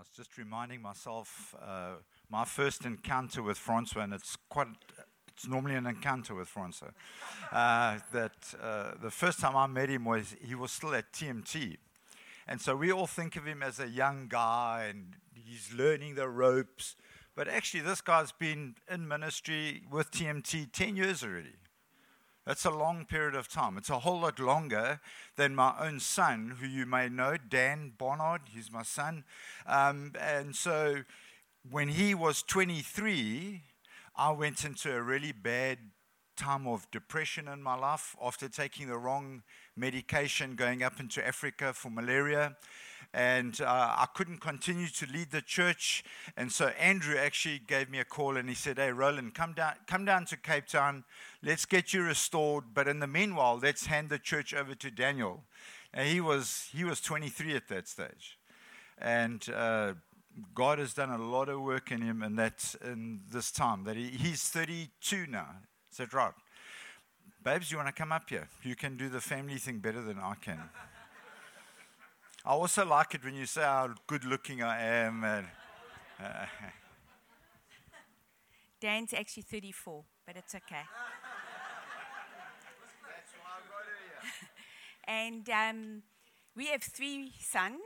I was just reminding myself uh, my first encounter with Francois, and it's quite. It's normally an encounter with Francois. Uh, that uh, the first time I met him was he was still at TMT, and so we all think of him as a young guy and he's learning the ropes. But actually, this guy's been in ministry with TMT 10 years already. That's a long period of time. It's a whole lot longer than my own son, who you may know, Dan Barnard. He's my son. Um, and so when he was 23, I went into a really bad time of depression in my life after taking the wrong medication going up into Africa for malaria and uh, I couldn't continue to lead the church. And so Andrew actually gave me a call and he said, Hey, Rowland, come down, come down to Cape Town. Let's get you restored. But in the meanwhile, let's hand the church over to Daniel. And he was, he was 23 at that stage. And uh, God has done a lot of work in him in, that, in this time. That he, he's 32 now. Is that right? Babes, you want to come up here? You can do the family thing better than I can. I also like it when you say how good looking I am. And, uh, Dan's actually 34, but it's okay. and um, we have three sons.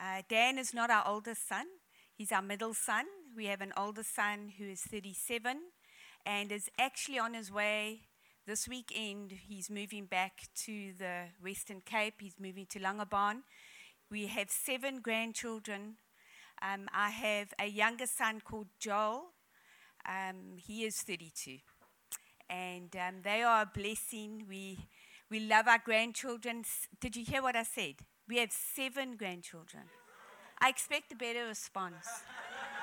Uh, Dan is not our oldest son, he's our middle son. We have an older son who is 37 and is actually on his way this weekend. He's moving back to the Western Cape, he's moving to Langebaan we have seven grandchildren. Um, I have a younger son called Joel. Um, he is 32. And um, they are a blessing. We, we love our grandchildren. Did you hear what I said? We have seven grandchildren. I expect a better response.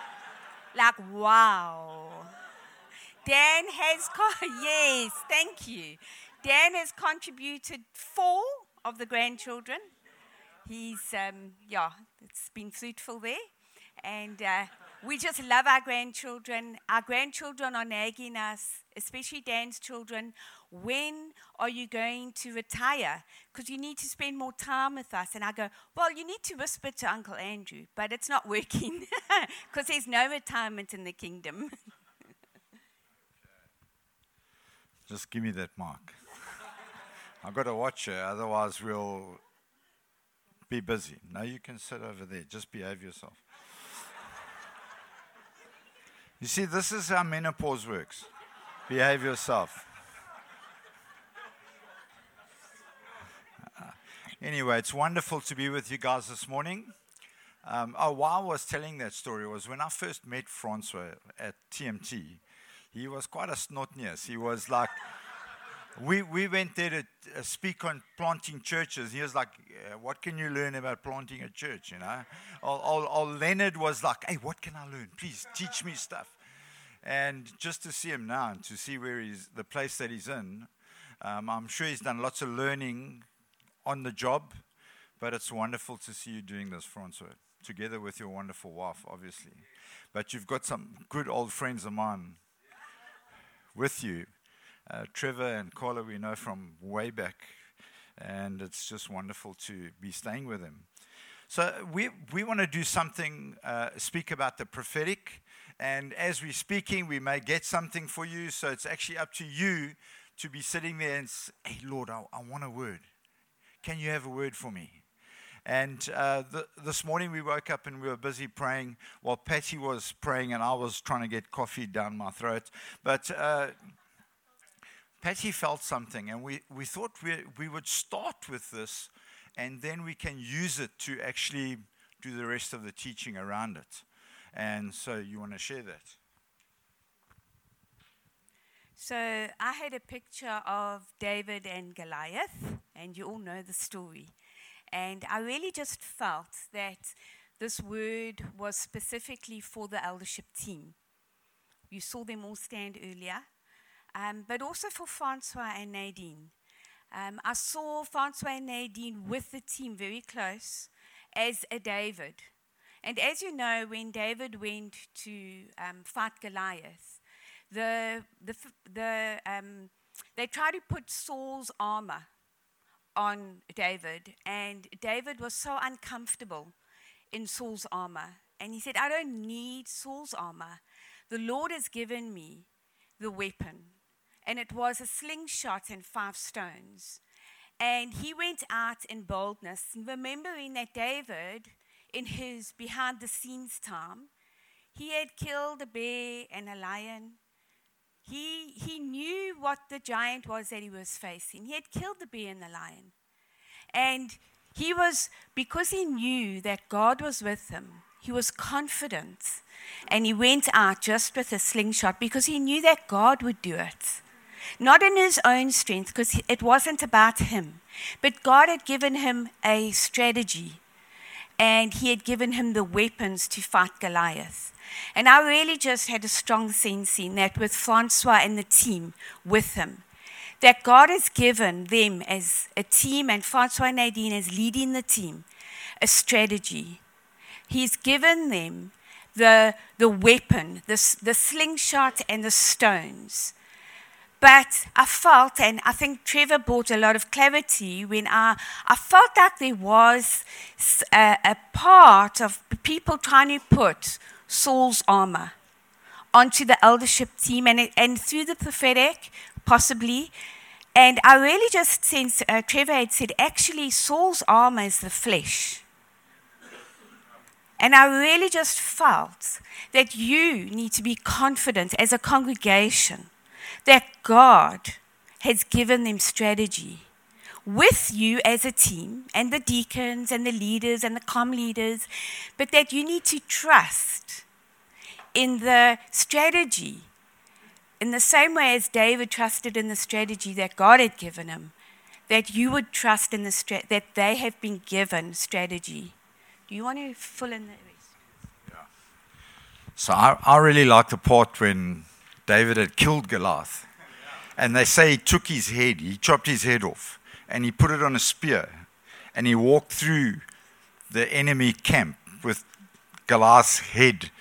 like, wow. Dan has, co- yes, thank you. Dan has contributed four of the grandchildren he's, um, yeah, it's been fruitful there. And uh, we just love our grandchildren. Our grandchildren are nagging us, especially Dan's children. When are you going to retire? Because you need to spend more time with us. And I go, Well, you need to whisper to Uncle Andrew, but it's not working because there's no retirement in the kingdom. Just give me that mark. I've got to watch her, otherwise, we'll be busy. No, you can sit over there. Just behave yourself. you see, this is how menopause works. Behave yourself. Anyway, it's wonderful to be with you guys this morning. Um, oh, why I was telling that story was when I first met Francois at TMT, he was quite a snot He was like, we, we went there to uh, speak on planting churches. He was like, yeah, What can you learn about planting a church? You know, old, Leonard was like, Hey, what can I learn? Please teach me stuff. And just to see him now and to see where he's, the place that he's in, um, I'm sure he's done lots of learning on the job, but it's wonderful to see you doing this, Francois, together with your wonderful wife, obviously. But you've got some good old friends of mine with you uh, Trevor and Carla, we know from way back, and it's just wonderful to be staying with them. So, we, we want to do something, uh, speak about the prophetic, and as we're speaking, we may get something for you. So, it's actually up to you to be sitting there and say, Hey, Lord, I, I want a word. Can you have a word for me? And uh, the, this morning we woke up and we were busy praying while Patty was praying and I was trying to get coffee down my throat. But uh, Patty felt something, and we, we thought we, we would start with this, and then we can use it to actually do the rest of the teaching around it. And so, you want to share that? So, I had a picture of David and Goliath, and you all know the story. And I really just felt that this word was specifically for the eldership team. You saw them all stand earlier um, but also for Francois and Nadine. Um, I saw Francois and Nadine with the team very close as a David. And as you know, when David went to um, fight Goliath, the, the, the, um, they tried to put Saul's armor on David, and David was so uncomfortable in Saul's armor And he said, I don't need Saul's armor. The Lord has given me the weapon. And it was a slingshot and five stones. And he went out in boldness, remembering that David, in his behind the scenes time, he had killed a bear and a lion. He, he knew what the giant was that he was facing. He had killed the bear and the lion. And he was, because he knew that God was with him, he was confident. And he went out just with a slingshot because he knew that God would do it. Not in his own strength, because it wasn't about him, but God had given him a strategy and he had given him the weapons to fight Goliath. And I really just had a strong sense in that with Francois and the team with him, that God has given them as a team and Francois and Nadine as leading the team a strategy. He's given them the, the weapon, the, the slingshot and the stones. But I felt, and I think Trevor brought a lot of clarity when I, I felt like there was a, a part of people trying to put Saul's armor onto the eldership team and, and through the prophetic, possibly. And I really just sense, uh, Trevor had said, actually, Saul's armor is the flesh. And I really just felt that you need to be confident as a congregation that God has given them strategy with you as a team and the deacons and the leaders and the com leaders, but that you need to trust in the strategy in the same way as David trusted in the strategy that God had given him, that you would trust in the stra- that they have been given strategy. Do you want to fill in the rest? Yeah. So I, I really like the part when David had killed Goliath. And they say he took his head, he chopped his head off, and he put it on a spear, and he walked through the enemy camp with Goliath's head.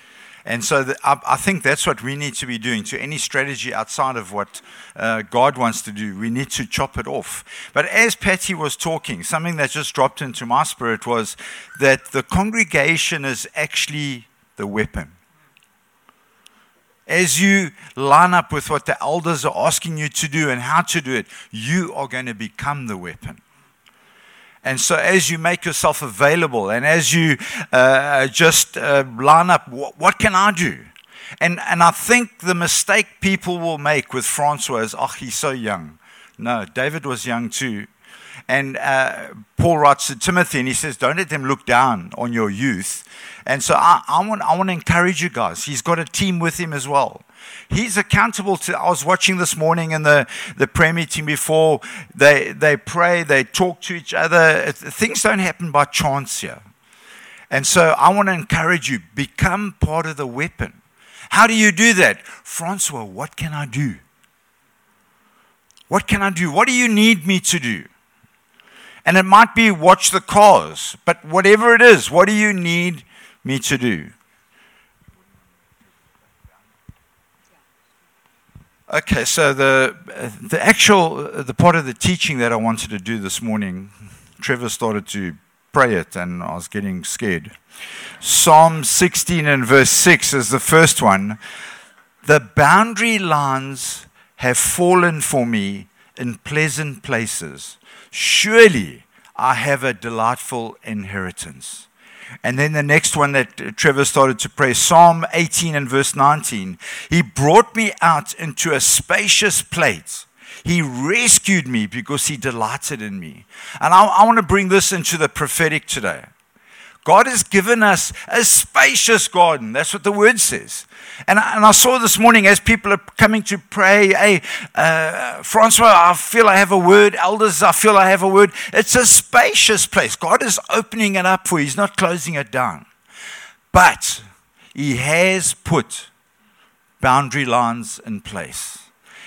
And so the, I, I, think that's what we need to be doing to any strategy outside of what uh, God wants to do. We need to chop it off. But as Patty was talking, something that just dropped into my spirit was that the congregation is actually the weapon as you line up with what the elders are asking you to do and how to do it, you are going to become the weapon. And so, as you make yourself available and as you uh, just uh, line up, what, what, can I do? And, and I think the mistake people will make with Francois is, oh, he's so young. No, David was young too. And uh, Paul writes to Timothy and he says, Don't let them look down on your youth. And so I, I, want, I want to encourage you guys. He's got a team with him as well. He's accountable to. I was watching this morning in the, the prayer meeting before. They, they pray, they talk to each other. things don't happen by chance here. And so I want to encourage you become part of the weapon. How do you do that? Francois, what can I do? What can I do? What do you need me to do? And it might be watch the cars, but whatever it is, what do you need me to do? Okay, so the the actual the part of the teaching that I wanted to do this morning, Trevor started to pray it, and I was getting scared. Psalm 16 and verse 6 is the first one. The boundary lines have fallen for me in pleasant places. Surely I have a delightful inheritance. And then the next one that Trevor started to pray, Psalm 18 and verse 19. He brought me out into a spacious place. He rescued me because he delighted in me. And I, I want to bring this into the prophetic today. God has given us a spacious garden. That's what the word says. And I, and I saw this morning as people are coming to pray, hey, uh, Francois, I feel I have a word. Elders, I feel I have a word. It's a spacious place. God is opening it up for you, He's not closing it down. But He has put boundary lines in place.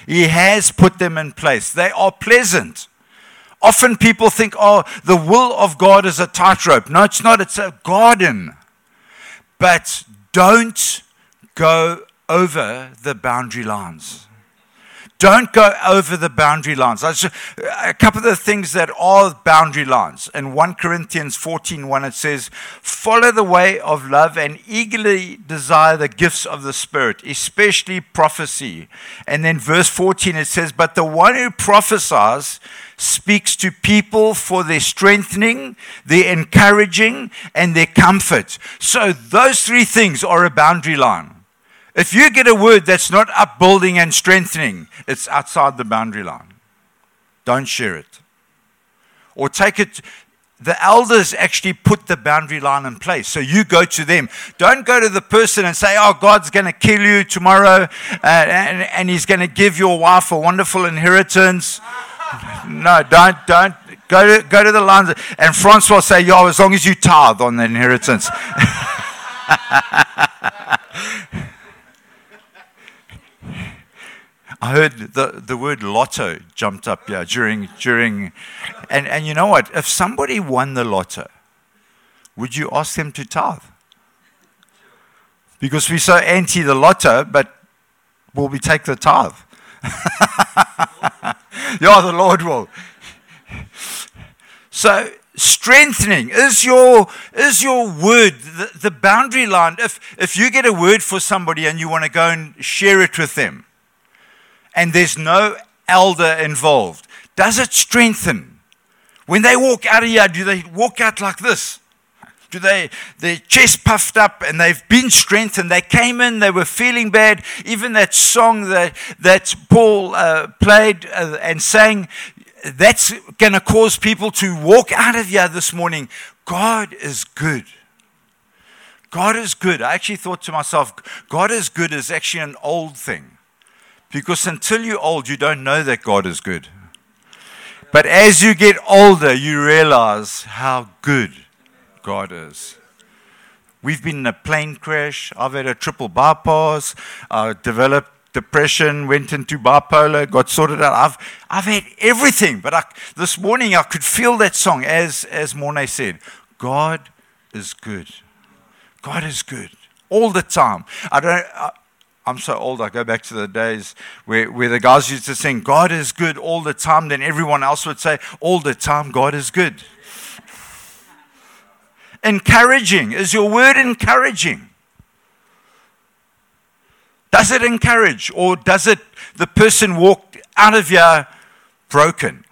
He has put them in place. They are pleasant. Often people think, oh, the will of God is a tightrope. No, it's not. It's a garden. But don't go over the boundary lines. Don't go over the boundary lines. A couple of the things that are boundary lines. In 1 Corinthians 14 1, it says, Follow the way of love and eagerly desire the gifts of the Spirit, especially prophecy. And then verse 14, it says, But the one who prophesies speaks to people for their strengthening, their encouraging, and their comfort. So those three things are a boundary line. If you get a word that's not upbuilding and strengthening, it's outside the boundary line. Don't share it. Or take it. The elders actually put the boundary line in place. So you go to them. Don't go to the person and say, Oh, God's going to kill you tomorrow uh, and, and He's going to give your wife a wonderful inheritance. no, don't, don't. Go to, go to the lines. And Francois say, Yo, as long as you tithe on the inheritance. I heard the, the word lotto jumped up yeah, during, during and, and you know what? If somebody won the lotto, would you ask them to tithe? Because we're so anti the lotto, but will we take the tithe? yeah, the Lord will. So strengthening is your is your word the, the boundary line if if you get a word for somebody and you want to go and share it with them and there's no elder involved, does it strengthen? When they walk out of here, do they walk out like this? Do they, their chest puffed up and they've been strengthened? They came in, they were feeling bad. Even that song that, that Paul uh, played uh, and sang, that's going to cause people to walk out of here this morning. God is good. God is good. I actually thought to myself, God is good is actually an old thing. Because until you're old, you don't know that God is good. But as you get older, you realize how good God is. We've been in a plane crash. I've had a triple bypass. I developed depression, went into bipolar, got sorted out. I've, I've had everything. But I, this morning I could feel that song, as, as Mornay said God is good. God is good all the time. I don't. I, I'm so old, I go back to the days where, where the guys used to sing, God is good all the time. Then everyone else would say, all the time, God is good. encouraging. Is your word encouraging? Does it encourage or does it, the person walk out of here broken?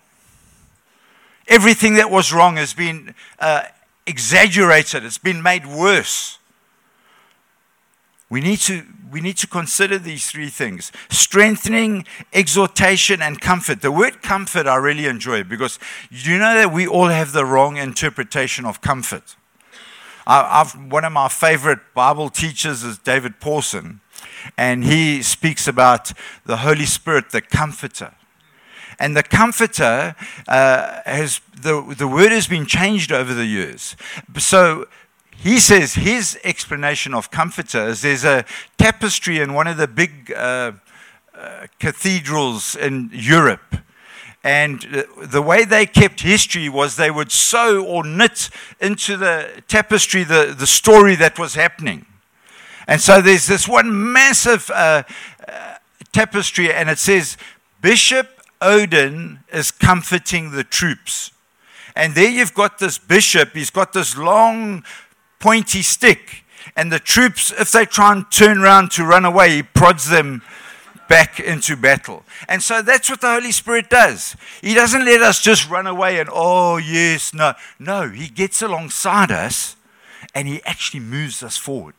Everything that was wrong has been uh, exaggerated, it's been made worse. We need to we need to consider these three things strengthening, exhortation, and comfort. The word comfort I really enjoy because you know that we all have the wrong interpretation of comfort. I've, one of my favorite Bible teachers is David Pawson, and he speaks about the Holy Spirit, the comforter. And the comforter uh, has the, the word has been changed over the years. So he says his explanation of comforter is there's a tapestry in one of the big uh, uh, cathedrals in Europe. And the way they kept history was they would sew or knit into the tapestry the, the story that was happening. And so there's this one massive uh, uh tapestry, and it says, Bishop Odo is comforting the troops. And there you've got this bishop, he's got this long pointy stick. And the troops, if they try and turn around to run away, he prods them back into battle. And so that's what the Holy Spirit does. He doesn't let us just run away and, oh, yes, no. No, He gets alongside us and He actually moves us forward.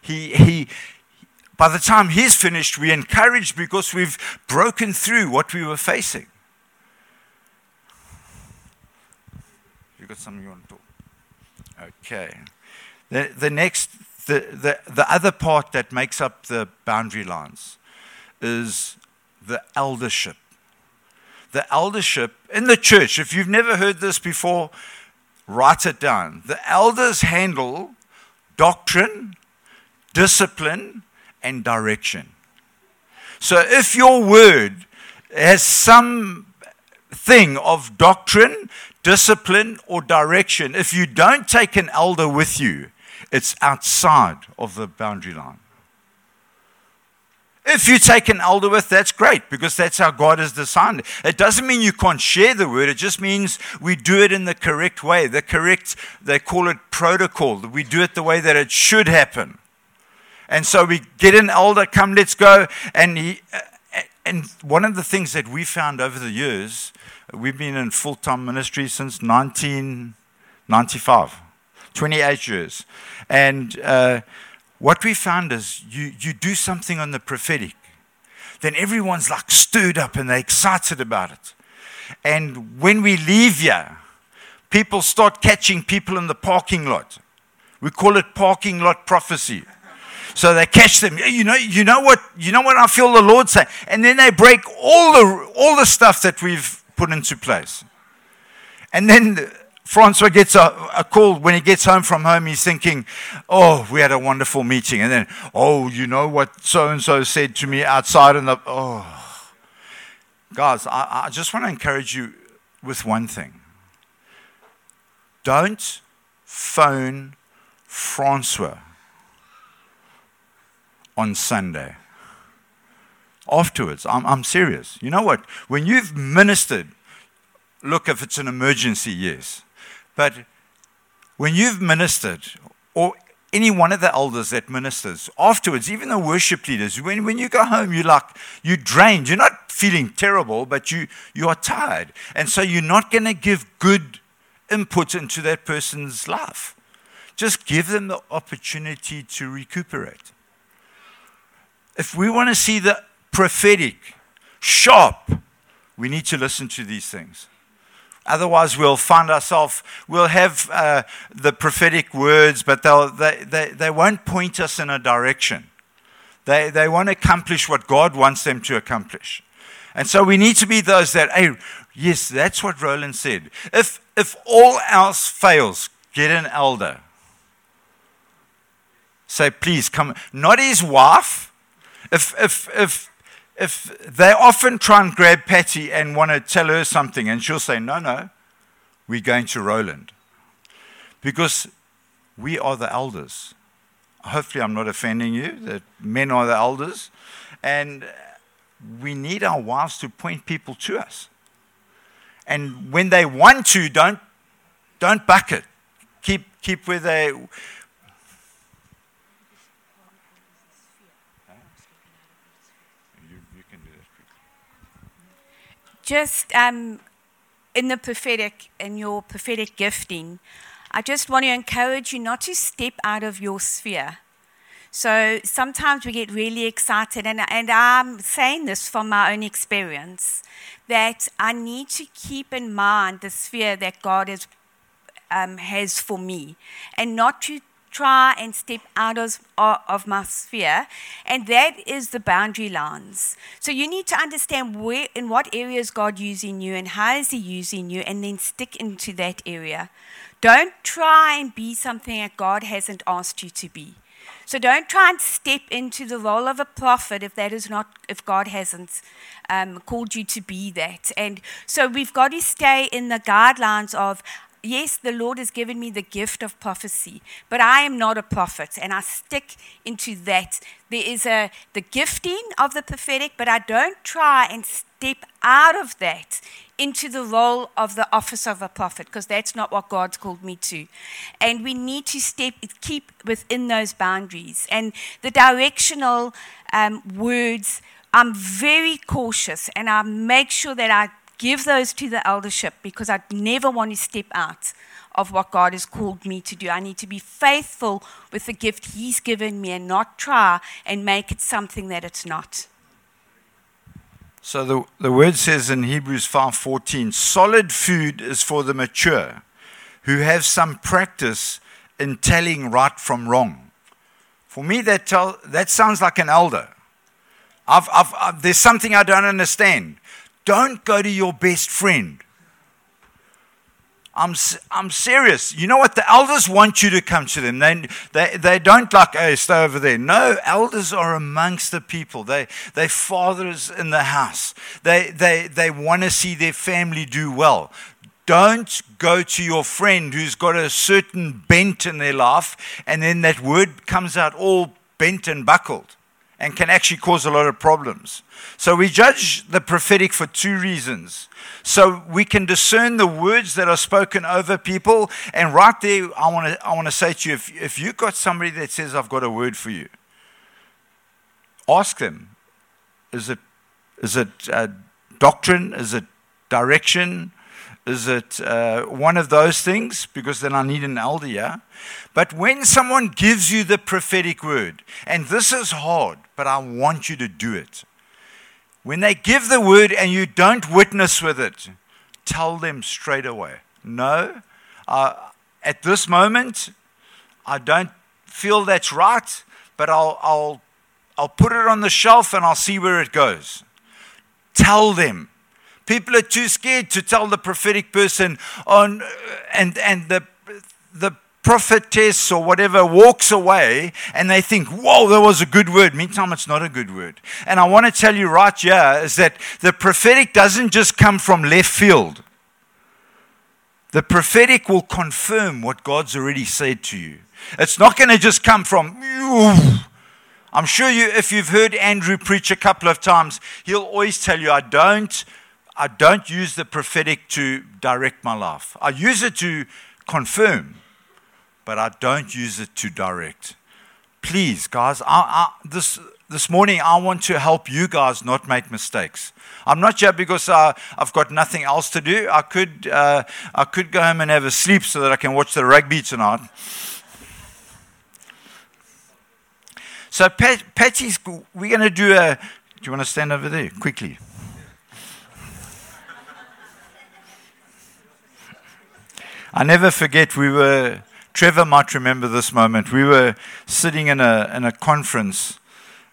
He, he, by the time He's finished, we're encouraged because we've broken through what we were facing. You got something you want to talk? Okay. The, the next, the, the, the other part that makes up the boundary lines is the eldership. The eldership in the church, if you've never heard this before, write it down. The elders handle doctrine, discipline, and direction. So if your word has some thing of doctrine, discipline, or direction, if you don't take an elder with you, it's outside of the boundary line. If you take an elder with, that's great because that's how God has designed it. It doesn't mean you can't share the word, it just means we do it in the correct way. The correct, they call it protocol. We do it the way that it should happen. And so we get an elder, come, let's go. And, he, uh, and one of the things that we found over the years, we've been in full time ministry since 1995, 28 years. And uh, what we found is you, you do something on the prophetic, then everyone's like stirred up and they're excited about it. And when we leave here, people start catching people in the parking lot. We call it parking lot prophecy. So they catch them. You know, you know what, you know what I feel the Lord say? And then they break all the all the stuff that we've put into place. And then Francois gets a, a, call when he gets home from home. He's thinking, Oh, we had a wonderful meeting. And then, Oh, you know what so and so said to me outside in the. Oh. Guys, I, I just want to encourage you with one thing don't phone Francois on Sunday. Afterwards, I'm, I'm serious. You know what? When you've ministered, look, if it's an emergency, yes. But when you've ministered, or any one of the elders that ministers, afterwards, even the worship leaders, when, when you go home, you're like, you're drained. You're not feeling terrible, but you, you are tired. And so you're not going to give good input into that person's life. Just give them the opportunity to recuperate. If we want to see the prophetic sharp, we need to listen to these things. Otherwise, we'll find ourselves, we'll have uh, the prophetic words, but they, they, they won't point us in a direction. They, they won't accomplish what God wants them to accomplish. And so we need to be those that, hey, yes, that's what Rowland said. If, if all else fails, get an elder. Say, please come. Not his wife. If, if, if if they often try and grab Patty and want to tell her something, and she'll say, No, no, we're going to Rowland. Because we are the elders. Hopefully, I'm not offending you, that men are the elders. And we need our wives to point people to us. And when they want to, don't, don't buck it. Keep, keep where they, just um, in the prophetic, in your prophetic gifting, I just want to encourage you not to step out of your sphere. So sometimes we get really excited, and, and I'm saying this from my own experience that I need to keep in mind the sphere that God um, has for me and not to try and step out of, of my sphere, and that is the boundary lines. So you need to understand where, in what areas God using you, and how is He using you, and then stick into that area. Don't try and be something that God hasn't asked you to be. So don't try and step into the role of a prophet if that is not, if God hasn't um, called you to be that. And so we've got to stay in the guidelines of yes, the Lord has given me the gift of prophecy, but I am not a prophet, and I stick into that. There is a the gifting of the prophetic, but I don't try and step out of that into the role of the office of a prophet, because that's not what God's called me to. And we need to step keep within those boundaries. And the directional um, words, I'm very cautious, and I make sure that I give those to the eldership because I never want to step out of what God has called me to do. I need to be faithful with the gift He's given me and not try and make it something that it's not. So the, the word says in Hebrews 5:14, solid food is for the mature who have some practice in telling right from wrong. For me, that, tell, that sounds like an elder. I've, I've, I've, there's something I don't understand. Don't go to your best friend. I'm, I'm serious. You know what? The elders want you to come to them. They, they, they don't like, hey, stay over there. No, elders are amongst the people. They, they fathers in the house. They, they, they want to see their family do well. Don't go to your friend who's got a certain bent in their life, and then that word comes out all bent and buckled and can actually cause a lot of problems. So we judge the prophetic for two reasons. So we can discern the words that are spoken over people. And right there, I want to I want to say to you if, if you've got somebody that says, I've got a word for you, ask them, is it, is it uh, doctrine? Is it direction? Is it uh, one of those things? Because then I need an elder, yeah? But when someone gives you the prophetic word, and this is hard, but I want you to do it. When they give the word and you don't witness with it, tell them straight away. No, uh, at this moment, I don't feel that's right, but I'll, I'll, I'll put it on the shelf and I'll see where it goes. Tell them. People are too scared to tell the prophetic person on, and, and the, the prophetess or whatever walks away and they think, whoa, that was a good word. Meantime, it's not a good word. And I want to tell you right here is that the prophetic doesn't just come from left field. The prophetic will confirm what God's already said to you. It's not going to just come from, I'm sure you, if you've heard Andrew preach a couple of times, he'll always tell you, I don't, I don't use the prophetic to direct my life. I use it to confirm but I don't use it to direct. Please, guys, I, I, this, this morning I want to help you guys not make mistakes. I'm not here because uh, I've got nothing else to do. I could, uh, I could go home and have a sleep so that I can watch the rugby tonight. So, Pat, Patty's, we're going to do a. Do you want to stand over there quickly? I never forget we were Trevor might remember this moment. We were sitting in a, in a conference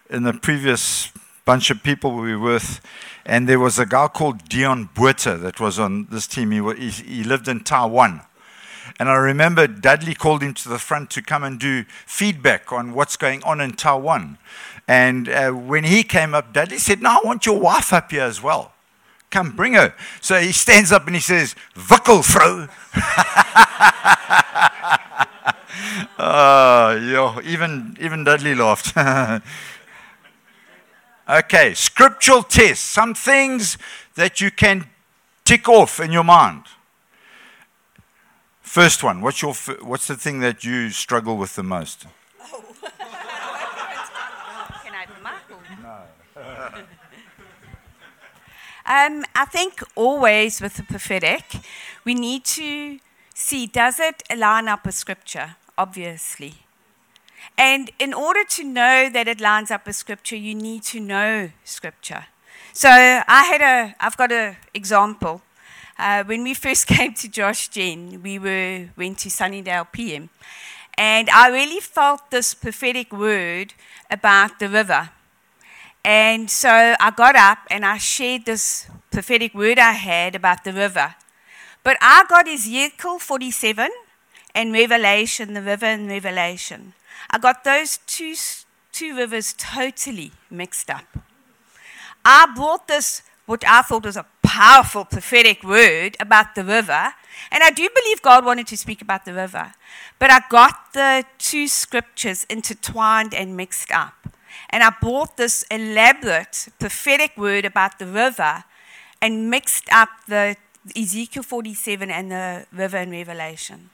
in the previous bunch of people we were with, and there was a guy called Dion Buerta that was on this team. He, he, lived in Taiwan. And I remember Dudley called him to the front to come and do feedback on what's going on in Taiwan. And uh, when he came up, Dudley said, No, I want your wife up here as well. Come, bring her. So he stands up and he says, Wickelfrau. oh, yo, even, even Dudley laughed. okay, scriptural tests. Some things that you can tick off in your mind. First one, what's, your, what's the thing that you struggle with the most? Oh. can I No. Um, I think always with the prophetic, we need to see does it line up with Scripture? obviously. And in order to know that it lines up with Scripture, you need to know Scripture. So I had a, I've got an example. Uh, when we first came to Josh Gen, we were went to Sunningdale PM, and I really felt this prophetic word about the river. And so I got up and I shared this prophetic word I had about the river. But I got Ezekiel 47 and Revelation, the river and Revelation. I got those two, two rivers totally mixed up. I brought this, what I thought was a powerful prophetic word about the river, and I do believe God wanted to speak about the river, but I got the two scriptures intertwined and mixed up. And I brought this elaborate prophetic word about the river and mixed up the Ezekiel 47 and the river in Revelation.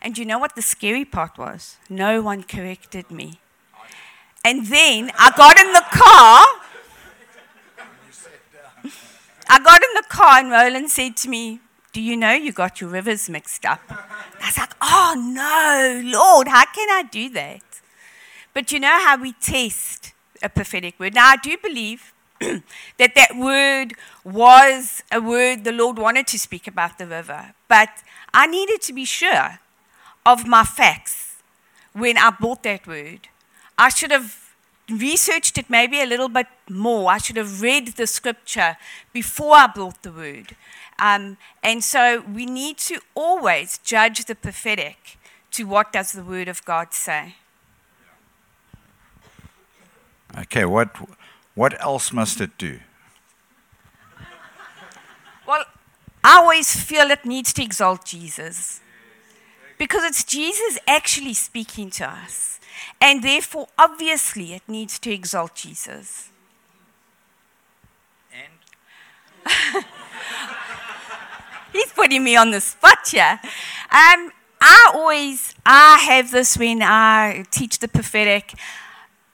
And you know what the scary part was? No one corrected me. And then I got in the car. I got in the car and Rowland said to me, Do you know you got your rivers mixed up? I was like, Oh no, Lord, how can I do that? But you know how we test a prophetic word. Now, I do believe that that word was a word the Lord wanted to speak about the river, but I needed to be sure of my facts when I bought that word. I should have researched it maybe a little bit more. I should have read the scripture before I bought the word. Um, and so we need to always judge the prophetic to what does the word of God say. Okay, what, what else must it do? Well, I always feel it needs to exalt Jesus. Because it's Jesus actually speaking to us. And therefore, obviously, it needs to exalt Jesus. And He's putting me on the spot here. Um, I always, I have this when I teach the prophetic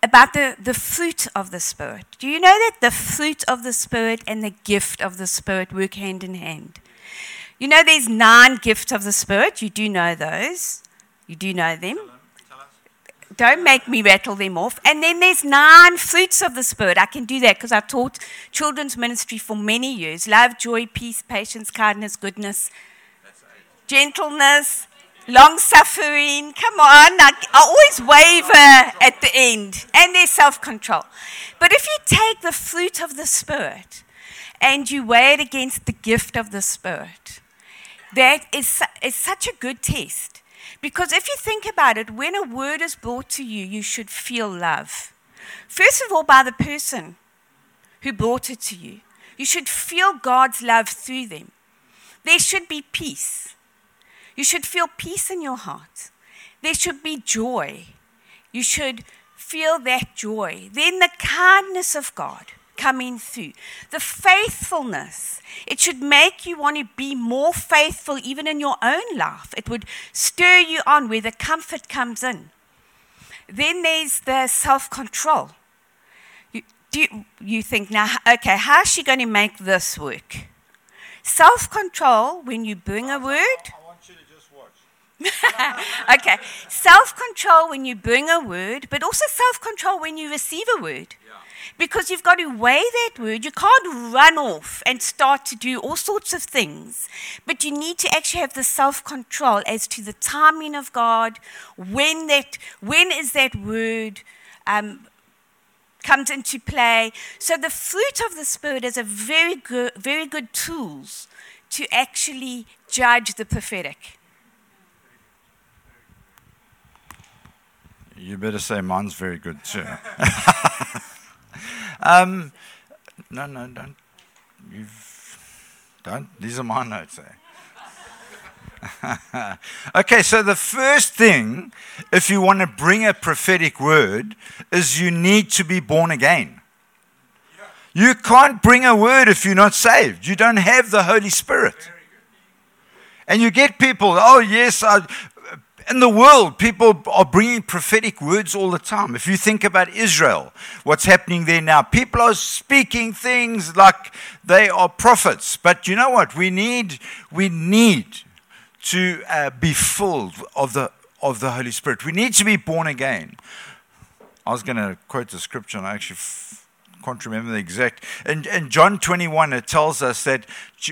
about the, the fruit of the Spirit. Do you know that the fruit of the Spirit and the gift of the Spirit work hand in hand? You know, there's nine gifts of the Spirit. You do know those. You do know them. Don't make me rattle them off. And then there's nine fruits of the Spirit. I can do that because I taught children's ministry for many years love, joy, peace, patience, kindness, goodness, gentleness, long suffering. Come on. I, always waver at the end. And there's self control. But if you take the fruit of the Spirit and you weigh it against the gift of the Spirit, that is, is such a good test. Because if you think about it, when a word is brought to you, you should feel love. First of all, by the person who brought it to you. You should feel God's love through them. There should be peace. You should feel peace in your heart. There should be joy. You should feel that joy. Then the kindness of God coming through. The faithfulness. It should make you want to be more faithful even in your own life. It would stir you on where the comfort comes in. Then there's the self control. You, do you, think, now, okay, how is she going to make this work? Self control when you bring a word. I want you to just watch. okay, self control when you bring a word, but also self control when you receive a word. Because you've got to weigh that word. You can't run off and start to do all sorts of things. But you need to actually have the self control as to the timing of God, when that when is that word um, comes into play. So the fruit of the Spirit is a very good, very good tools to actually judge the prophetic. You better say mine's very good too. um, no, no, don't. You've, don't. These are my notes. Eh? okay, so the first thing, if you want to bring a prophetic word, is you need to be born again. You can't bring a word if you're not saved. You don't have the Holy Spirit. And you get people, oh, yes, I, in the world, people are bringing prophetic words all the time. If you think about Israel, what's happening there now, people are speaking things like they are prophets. But you know what? We need, we need to uh, be full of the, of the Holy Spirit. We need to be born again. I was going to quote the scripture, and I actually can't remember the exact. In, in John 21, it tells us that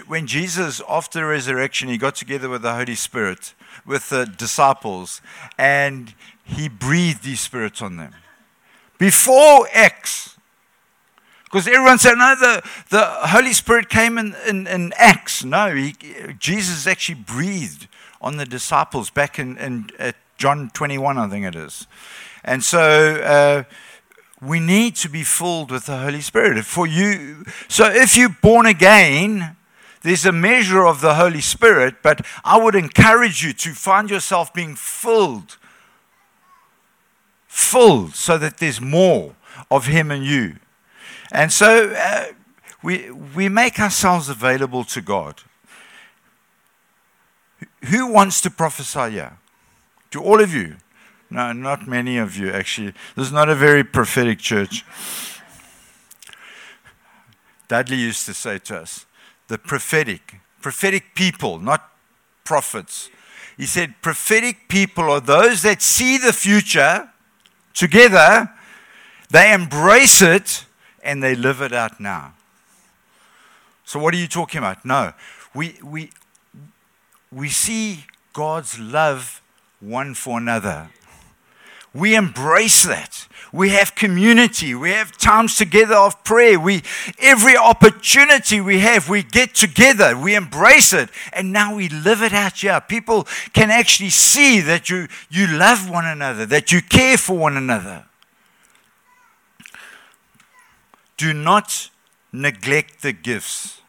when Jesus, after the resurrection, he got together with the Holy Spirit, with the disciples, and he breathed his Spirit on them. Before Acts, because everyone said, no, the, the Holy Spirit came in, in, in Acts. No, he, Jesus actually breathed on the disciples back in, in John 21, I think it is. And so uh, we need to be filled with the Holy Spirit. For you, so if you're born again, there's a measure of the Holy Spirit, but I would encourage you to find yourself being filled, filled, so that there's more of Him in you. And so uh, we, we make ourselves available to God. Who wants to prophesy here? To all of you? No, not many of you, actually. This is not a very prophetic church. Dudley used to say to us, the prophetic, prophetic people, not prophets. He said, prophetic people are those that see the future together, they embrace it, and they live it out now. So, what are you talking about? No, we, we, we see God's love one for another. We embrace that. We have community. We have times together of prayer. We, every opportunity we have, we get together. We embrace it. And now we live it out here. People can actually see that you, you love one another, that you care for one another. Do not neglect the gifts.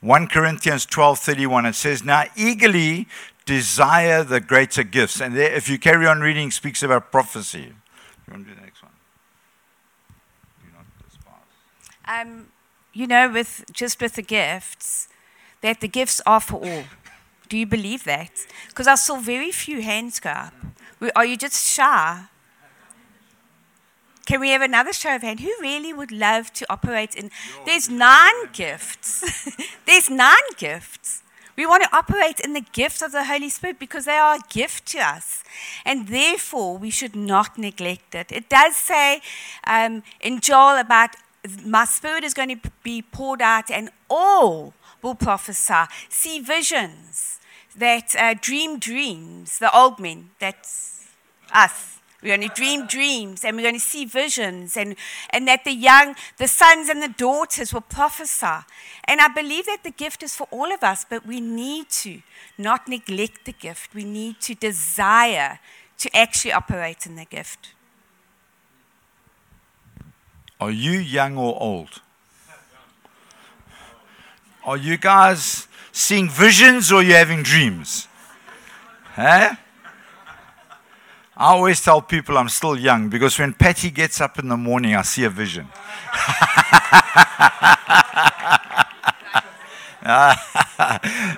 1 Corinthians 12:31 it says now eagerly desire the greater gifts. And there, if you carry on reading, speaks about prophecy. You want to do the next one? Do not despise. Um, you know, with just with the gifts, that the gifts are for all. Do you believe that? Because I saw very few hands go up. Are you just shy? Can we have another show of hands? Who really would love to operate in? There's nine gifts. There's nine gifts. We want to operate in the gifts of the Holy Spirit because they are a gift to us. And therefore, we should not neglect it. It does say um, in Joel about my spirit is going to be poured out and all will prophesy, see visions, that uh, dream dreams, the old men, that's us. We're going to dream dreams and we're going to see visions, and, and that the young, the sons and the daughters will prophesy. And I believe that the gift is for all of us, but we need to not neglect the gift. We need to desire to actually operate in the gift. Are you young or old? Are you guys seeing visions or are you having dreams? Huh? I always tell people I'm still young because when Patty gets up in the morning, I see a vision.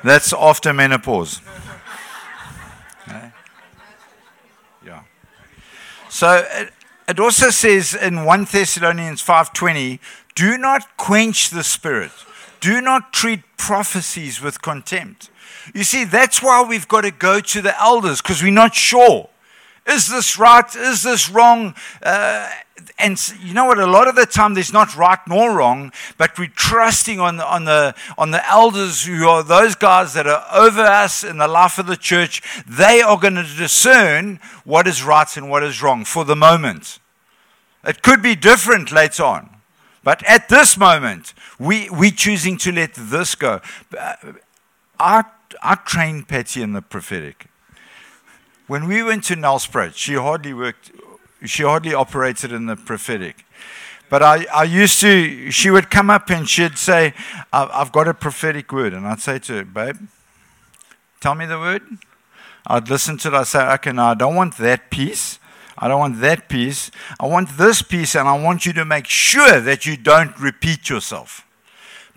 That's after menopause. Yeah. So it, it also says in 1 Thessalonians 5:20, "Do not quench the spirit. Do not treat prophecies with contempt." You see, that's why we've got to go to the elders because we're not sure. Is this right? Is this wrong? Uh, and you know what? A lot of the time, there's not right nor wrong, but we're trusting on the, on the on the elders who are those guys that are over us in the life of the church. They are going to discern what is right and what is wrong for the moment. It could be different later on, but at this moment, we we choosing to let this go. Uh, I I trained Patty in the prophetic when we went to Nelspruit, she hardly worked, she hardly operated in the prophetic. But I, I used to, she would come up and she'd say, "I- I've got a prophetic word. And I'd say to her, babe, tell me the word. I'd listen to it. I'd say, okay, now I don't want that piece. I don't want that piece. I want this piece, and I want you to make sure that you don't repeat yourself.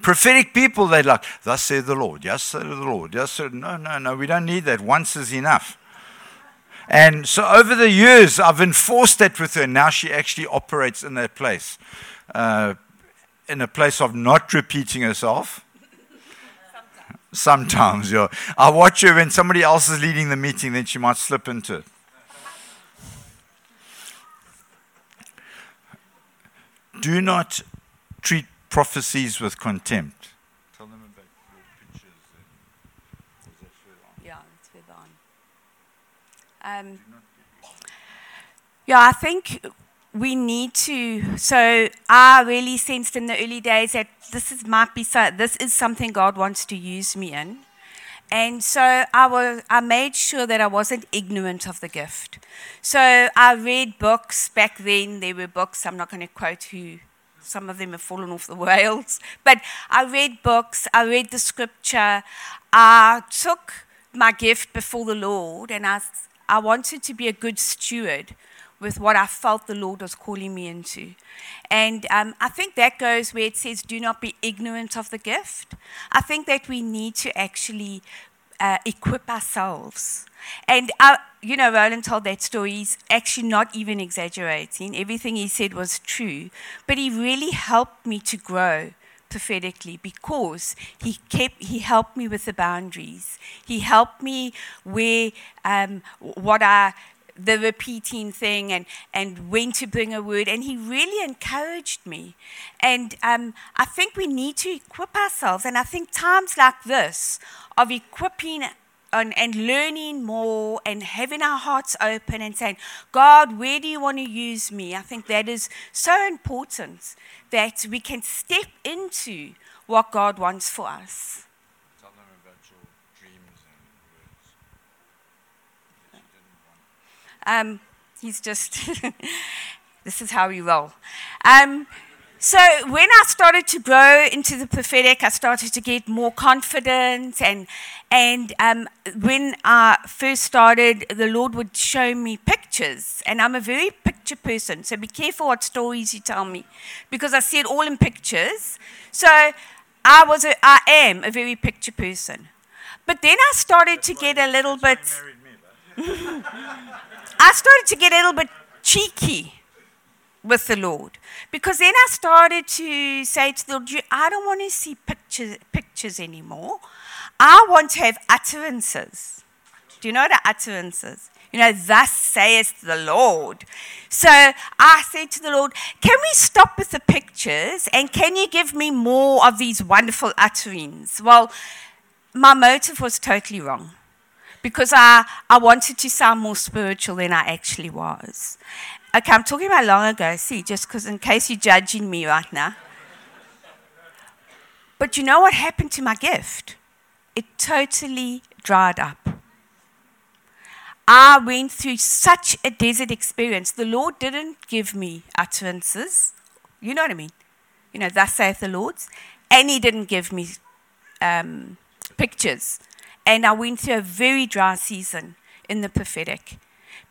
Prophetic people, they're like, thus saith the Lord, yes, saith the Lord, yes, sir. No, no, no, we don't need that. Once is enough. And so over the years, I've enforced that with her. Now she actually operates in that place, uh, in a place of not repeating herself. Sometimes, yeah. I watch her when somebody else is leading the meeting, then she might slip into it. Do not treat prophecies with contempt. Tell them about your pictures. Yeah, it's further on. Um, yeah, I think we need to. So I really sensed in the early days that this is might be so, this is something God wants to use me in. And so I was I made sure that I wasn't ignorant of the gift. So I read books back then. There were books. I'm not going to quote who. Some of them have fallen off the rails. But I read books. I read the scripture. I took my gift before the Lord, and I I wanted to be a good steward with what I felt the Lord was calling me into. And um, I think that goes where it says, do not be ignorant of the gift. I think that we need to actually uh, equip ourselves. And, uh, you know, Rowland told that story. He's actually not even exaggerating. Everything he said was true. But he really helped me to grow prophetically because he kept he helped me with the boundaries he helped me where um, what i the repeating thing and, and when to bring a word. And he really encouraged me. And um, I think we need to equip ourselves. And I think times like this of equipping and, and learning more and having our hearts open and saying, God, where do you want to use me? I think that is so important that we can step into what God wants for us. Tell them about your dreams and words. That you didn't want. Um, he's just, this is how we roll. Um, So when I started to grow into the prophetic, I started to get more confidence, and and um, when I first started, the Lord would show me pictures, and I'm a very picture person. So be careful what stories you tell me, because I see it all in pictures. So I was, a, I am a very picture person, but then I started to get a little bit. I started to get a little bit cheeky with the Lord. Because then I started to say to the Lord, I don't want to see pictures, pictures anymore. I want to have utterances. Do you know the utterances? You know, thus saith the Lord. So I said to the Lord, Can we stop with the pictures and can you give me more of these wonderful utterings? Well, my motive was totally wrong because I, I wanted to sound more spiritual than I actually was. Okay, I'm talking about long ago, see, just because in case you're judging me right now. But you know what happened to my gift? It totally dried up. I went through such a desert experience. The Lord didn't give me utterances. You know what I mean? You know, thus saith the Lord. And He didn't give me um, pictures. And I went through a very dry season in the prophetic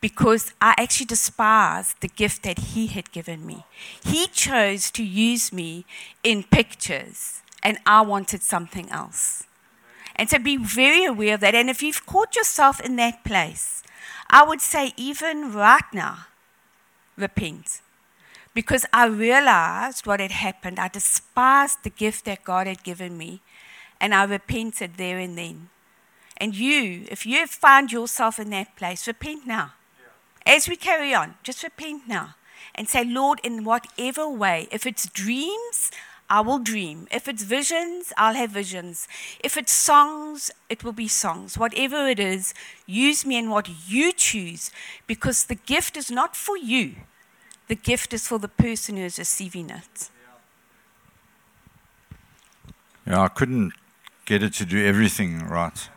because I actually despised the gift that He had given me. He chose to use me in pictures, and I wanted something else. And so be very aware of that. And if you've caught yourself in that place, I would say, even right now, repent. Because I realized what had happened. I despised the gift that God had given me, and I repented there and then. And you, if you have found yourself in that place, repent now. As we carry on, just repent now and say, Lord, in whatever way, if it's dreams, I will dream. If it's visions, I'll have visions. If it's songs, it will be songs. Whatever it is, use me in what you choose because the gift is not for you, the gift is for the person who is receiving it. Yeah, I couldn't get it to do everything right.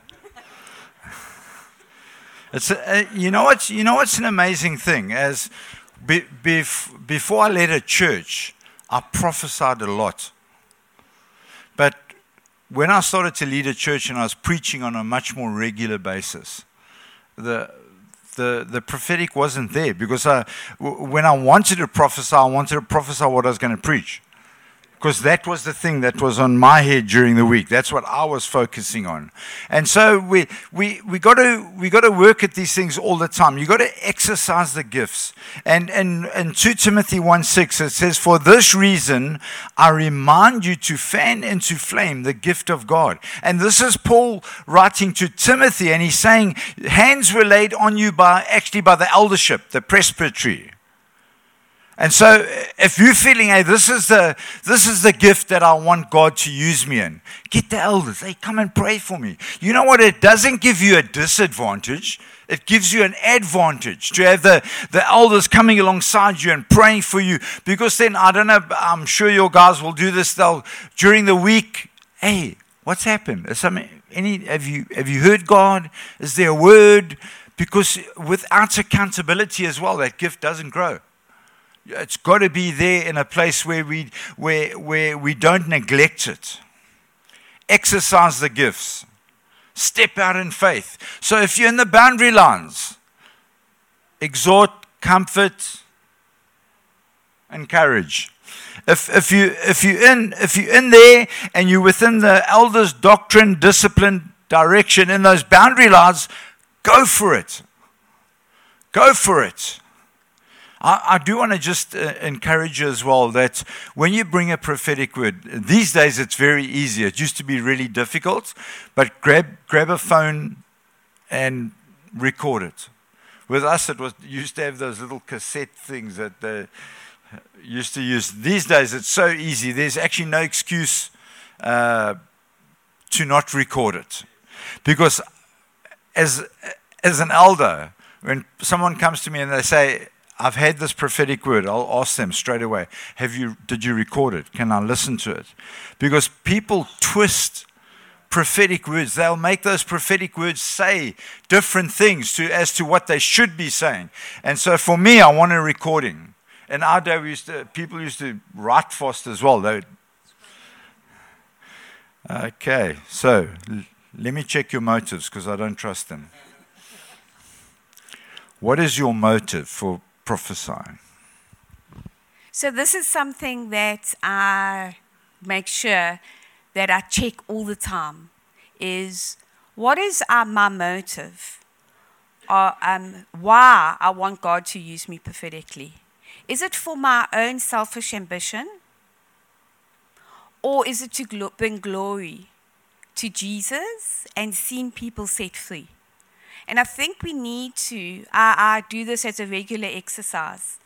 It's a, you know what's you know what's an amazing thing as be, bef, before I led a church, I prophesied a lot. But when I started to lead a church and I was preaching on a much more regular basis, the the, the prophetic wasn't there because I, when I wanted to prophesy, I wanted to prophesy what I was going to preach because that was the thing that was on my head during the week. That's what I was focusing on. And so we we we got to we got to work at these things all the time. You got to exercise the gifts. And and and 2 Timothy 1 6 it says, For this reason I remind you to fan into flame the gift of God. And this is Paul writing to Timothy, and he's saying, Hands were laid on you by actually by the eldership, the presbytery. And so if you're feeling, hey, this is the this is the gift that I want God to use me in, get the elders. Hey, come and pray for me. You know what? It doesn't give you a disadvantage. It gives you an advantage to have the, the elders coming alongside you and praying for you. Because then I don't know, I'm sure your guys will do this. They'll during the week, hey, what's happened? Is some, any have you have you heard God? Is there a word? Because without accountability as well, that gift doesn't grow. It's got to be there in a place where we, where, where we don't neglect it. Exercise the gifts. Step out in faith. So if you're in the boundary lines, exhort, comfort, encourage. If, if, you, if, you're in, if you're in there and you're within the elders' doctrine, discipline, direction, in those boundary lines, go for it. Go for it. I, I do want to just uh, encourage you as well that when you bring a prophetic word, these days it's very easy. It used to be really difficult, but grab, grab a phone and record it. With us, it was used to have those little cassette things that they used to use. These days, it's so easy. There's actually no excuse uh, to not record it, because as as an elder, when someone comes to me and they say, I've had this prophetic word. I'll ask them straight away, have you did you record it? Can I listen to it? Because people twist prophetic words. They'll make those prophetic words say different things to as to what they should be saying. And so for me, I want a recording. And our day, used to, people used to write fast as well. They, okay, so l- let me check your motives because I don't trust them. What is your motive for So this is something that I make sure that I check all the time is what is uh, my motive? Or, um, why I want God to use me prophetically? Is it for my own selfish ambition? Or is it to bring glory to Jesus and seeing people set free? And I think we need to, I, I do this as a regular exercise.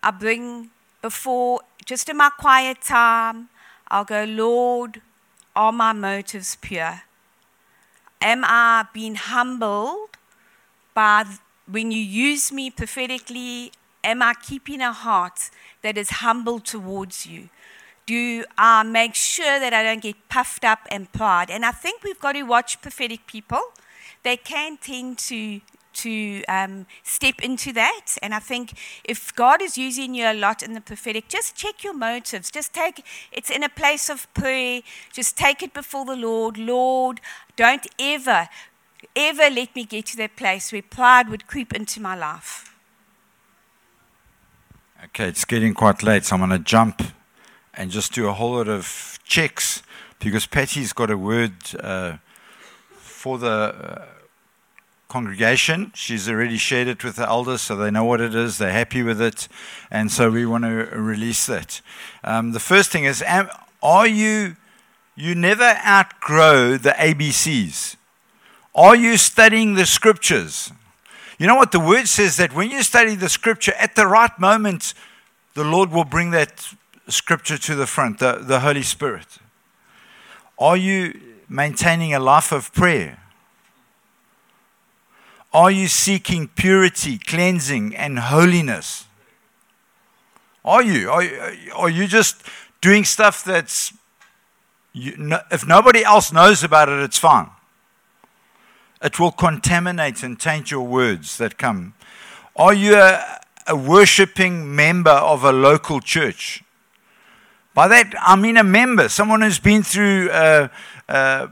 I bring before, just in my quiet time, I'll go, Lord, are my motives pure? Am I being humbled by when you use me prophetically? Am I keeping a heart that is humble towards you? Do I make sure that I don't get puffed up and pride? And I think we've got to watch prophetic people. They can tend to to um, step into that. And I think if God is using you a lot in the prophetic, just check your motives. Just take it's in a place of prayer. Just take it before the Lord. Lord, don't ever, ever let me get to that place where pride would creep into my life. Okay, it's getting quite late, so I'm going to jump and just do a whole lot of checks because Patty's got a word uh, for the uh, congregation. She's already shared it with the elders, so they know what it is. They're happy with it, and so we want to release that. Um, the first thing is, am, are you? You never outgrow the ABCs. Are you studying the scriptures? You know what the word says that when you study the scripture at the right moment, the Lord will bring that scripture to the front, the, the Holy Spirit. Are you maintaining a life of prayer? Are you seeking purity, cleansing, and holiness? Are you? Are, are you just doing stuff that's, you, no, if nobody else knows about it, it's fine. It will contaminate and taint your words that come. Are you a, a worshiping member of a local church? By that, I mean a member, someone who's been through, uh, uh,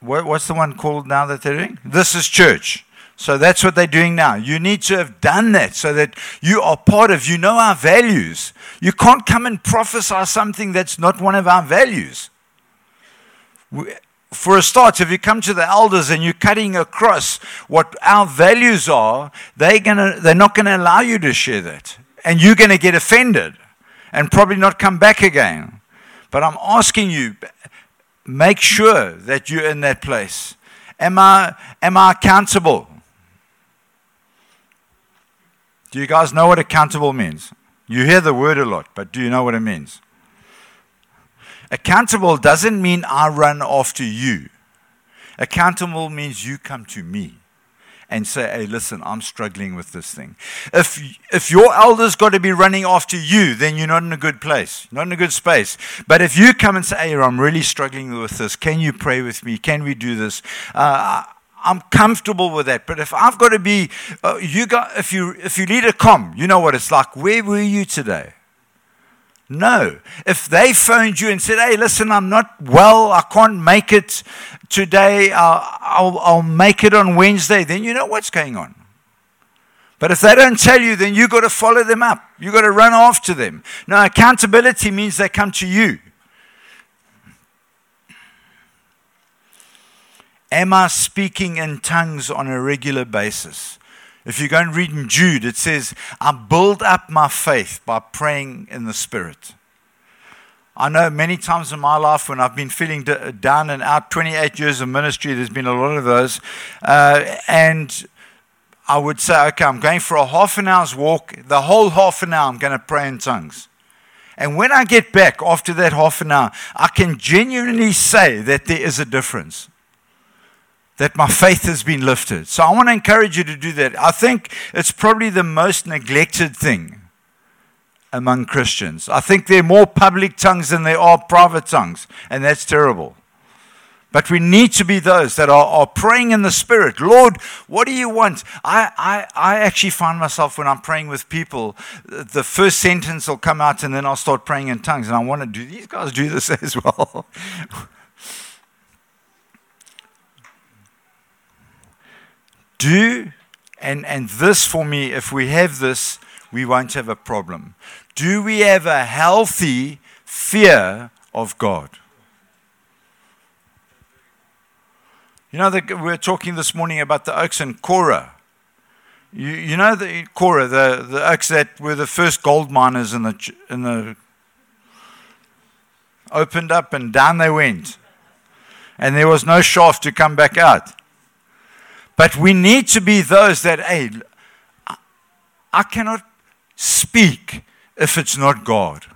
what, what's the one called now that they're doing? This is church. So that's what they're doing now. You need to have done that so that you are part of, you know our values. You can't come and prophesy something that's not one of our values. For a start, if you come to the elders and you're cutting across what our values are, they're, gonna, they're not going to allow you to share that. And you're going to get offended and probably not come back again. But I'm asking you, make sure that you're in that place. Am I, am I accountable? Do you guys know what accountable means? You hear the word a lot, but do you know what it means? Accountable doesn't mean I run after you. Accountable means you come to me and say, hey, listen, I'm struggling with this thing. If, if your elder's got to be running after you, then you're not in a good place, not in a good space. But if you come and say, hey, I'm really struggling with this, can you pray with me? Can we do this? Uh, I'm comfortable with that. But if I've got to be, uh, you got, if you if you lead a com, you know what it's like. Where were you today? No. If they phoned you and said, hey, listen, I'm not well, I can't make it today, I'll, I'll, I'll make it on Wednesday, then you know what's going on. But if they don't tell you, then you've got to follow them up. You've got to run after them. Now, accountability means they come to you. Am I speaking in tongues on a regular basis? If you go and read in Jude, it says, I build up my faith by praying in the Spirit. I know many times in my life when I've been feeling down and out, 28 years of ministry, there's been a lot of those. Uh, and I would say, okay, I'm going for a half an hour's walk. The whole half an hour, I'm going to pray in tongues. And when I get back after that half an hour, I can genuinely say that there is a difference that my faith has been lifted. So I want to encourage you to do that. I think it's probably the most neglected thing among Christians. I think there are more public tongues than there are private tongues, and that's terrible. But we need to be those that are, are praying in the Spirit. Lord, what do you want? I, I, I actually find myself when I'm praying with people, the first sentence will come out and then I'll start praying in tongues. And I want to do these guys do this as well? Do, and, and this for me, if we have this, we won't have a problem. Do we have a healthy fear of God? You know, the, we were talking this morning about the oaks and Korah. You, you know the Korah, the, the oaks that were the first gold miners in the, in the opened up and down they went. And there was no shaft to come back out. But we need to be those that, hey, I cannot speak if it's not God.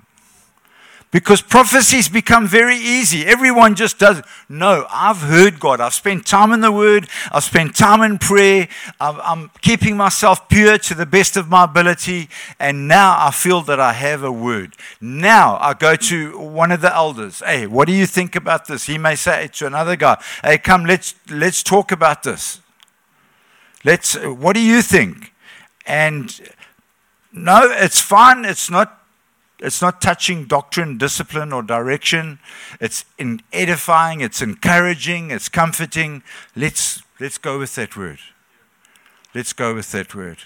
Because prophecies become very easy. Everyone just does. No, I've heard God. I've spent time in the Word. I've spent time in prayer. I'm, I'm, keeping myself pure to the best of my ability. And now I feel that I have a word. Now I go to one of the elders. Hey, what do you think about this? He may say to another guy, Hey, come, let's, let's talk about this. Let's, what do you think? And no, it's fine. It's not it's not touching doctrine, discipline, or direction. It's in edifying, it's encouraging, it's comforting. Let's, let's go with that word. Let's go with that word.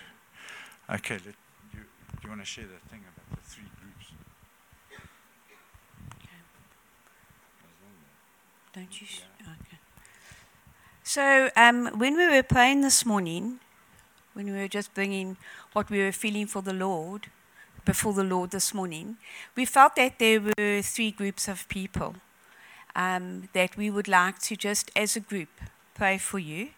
Okay, let, you, do you want to share that thing about the three groups? Don't you? So, um, when we were praying this morning, when we were just bringing what we were feeling for the Lord, before the Lord this morning, we felt that there were three groups of people um, that we would like to just as a group pray for you.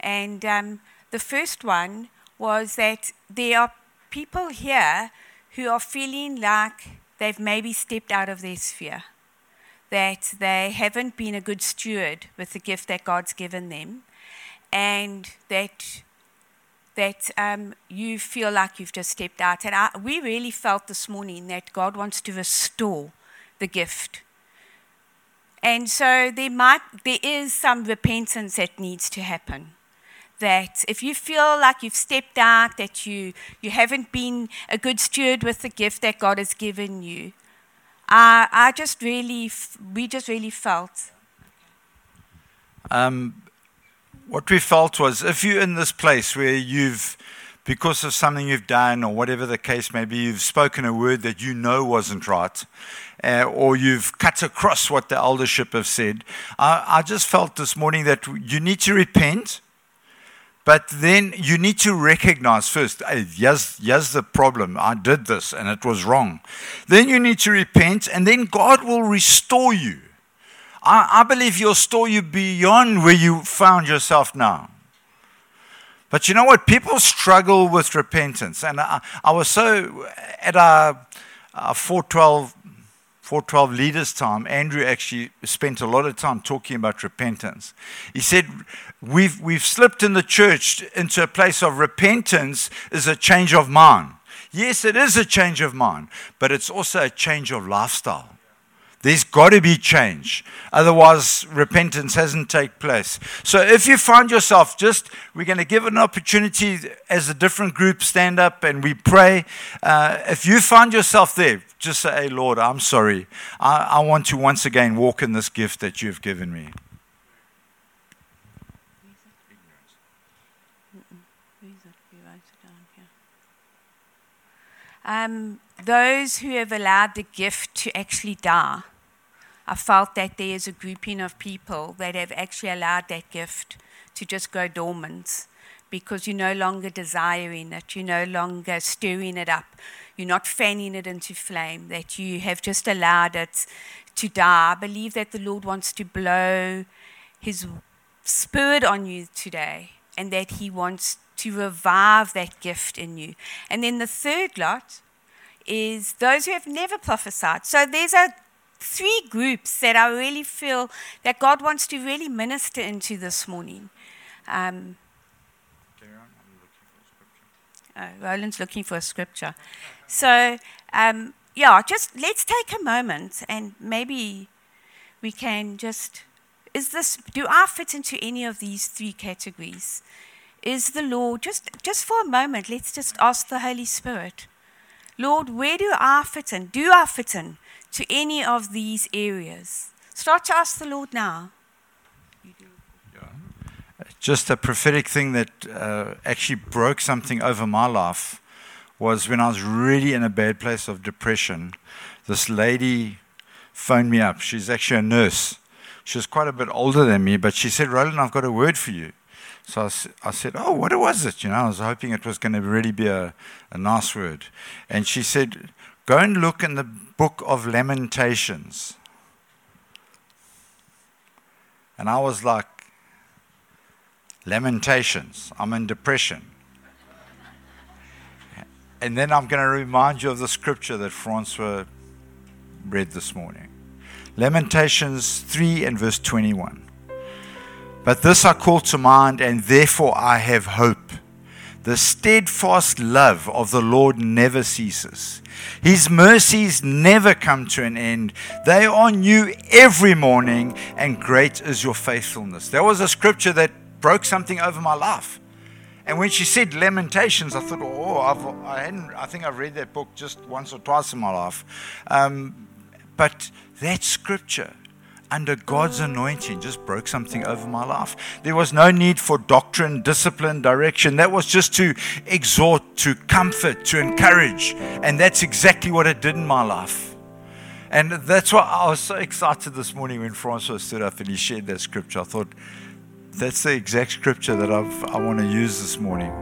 And um, the first one was that there are people here who are feeling like they've maybe stepped out of their sphere, that they haven't been a good steward with the gift that God's given them, and that that um, you feel like you've just stepped out. And I, we really felt this morning that God wants to restore the gift. And so there might there is some repentance that needs to happen. That if you feel like you've stepped out, that you you haven't been a good steward with the gift that God has given you, I I just really we just really felt. Um, what we felt was if you're in this place where you've, because of something you've done or whatever the case may be, you've spoken a word that you know wasn't right, uh, or you've cut across what the eldership have said, I, I just felt this morning that you need to repent. But then you need to recognize first, hey, here's, here's the problem. I did this and it was wrong. Then you need to repent, and then God will restore you. I, I believe He'll restore you beyond where you found yourself now. But you know what? People struggle with repentance. And I, I was so, at our, our 412, 412 leaders time, Andrew actually spent a lot of time talking about repentance. He said, we've, we've slipped in the church into a place of repentance is a change of mind. Yes, it is a change of mind, but it's also a change of lifestyle. There's got to be change. Otherwise, repentance hasn't taken place. So if you find yourself just, we're going to give an opportunity as a different group stand up and we pray. Uh, if you find yourself there, just say, hey, Lord, I'm sorry. I, I want to once again walk in this gift that you've given me. Um, those who have allowed the gift to actually die. I felt that there is a grouping of people that have actually allowed that gift to just go dormant because you're no longer desiring it, you're no longer stirring it up, you're not fanning it into flame, that you have just allowed it to die. I believe that the Lord wants to blow His Spirit on you today and that He wants to revive that gift in you. And then the third lot is those who have never prophesied. So there's a three groups that I really feel that God wants to really minister into this morning. Um, oh, Rowland's looking for a scripture. So, um, yeah, just let's take a moment and maybe we can just, Is this, do I fit into any of these three categories? Is the Lord, just, just for a moment, let's just ask the Holy Spirit, Lord, where do I fit in? Do I fit in to any of these areas? Start to ask the Lord now. Yeah. Just a prophetic thing that uh, actually broke something over my life was when I was really in a bad place of depression. This lady phoned me up. She's actually a nurse. She was quite a bit older than me, but she said, Rowland, I've got a word for you. So I, I said, Oh, what was it? You know, I was hoping it was going to really be a, a nice word. And she said, Go and look in the book of Lamentations. And I was like, Lamentations. I'm in depression. And then I'm going to remind you of the scripture that Francois read this morning Lamentations 3 and verse 21. But this I call to mind, and therefore I have hope. The steadfast love of the Lord never ceases. His mercies never come to an end. They are new every morning, and great is your faithfulness. There was a scripture that broke something over my life. And when she said Lamentations, I thought, oh, I've, I, hadn't, I think I've read that book just once or twice in my life. Um, but that scripture, under God's anointing, just broke something over my life. There was no need for doctrine, discipline, direction. That was just to exhort, to comfort, to encourage. And that's exactly what it did in my life. And that's why I was so excited this morning when Francois stood up and he shared that scripture. I thought, that's the exact scripture that I've, I want to use this morning.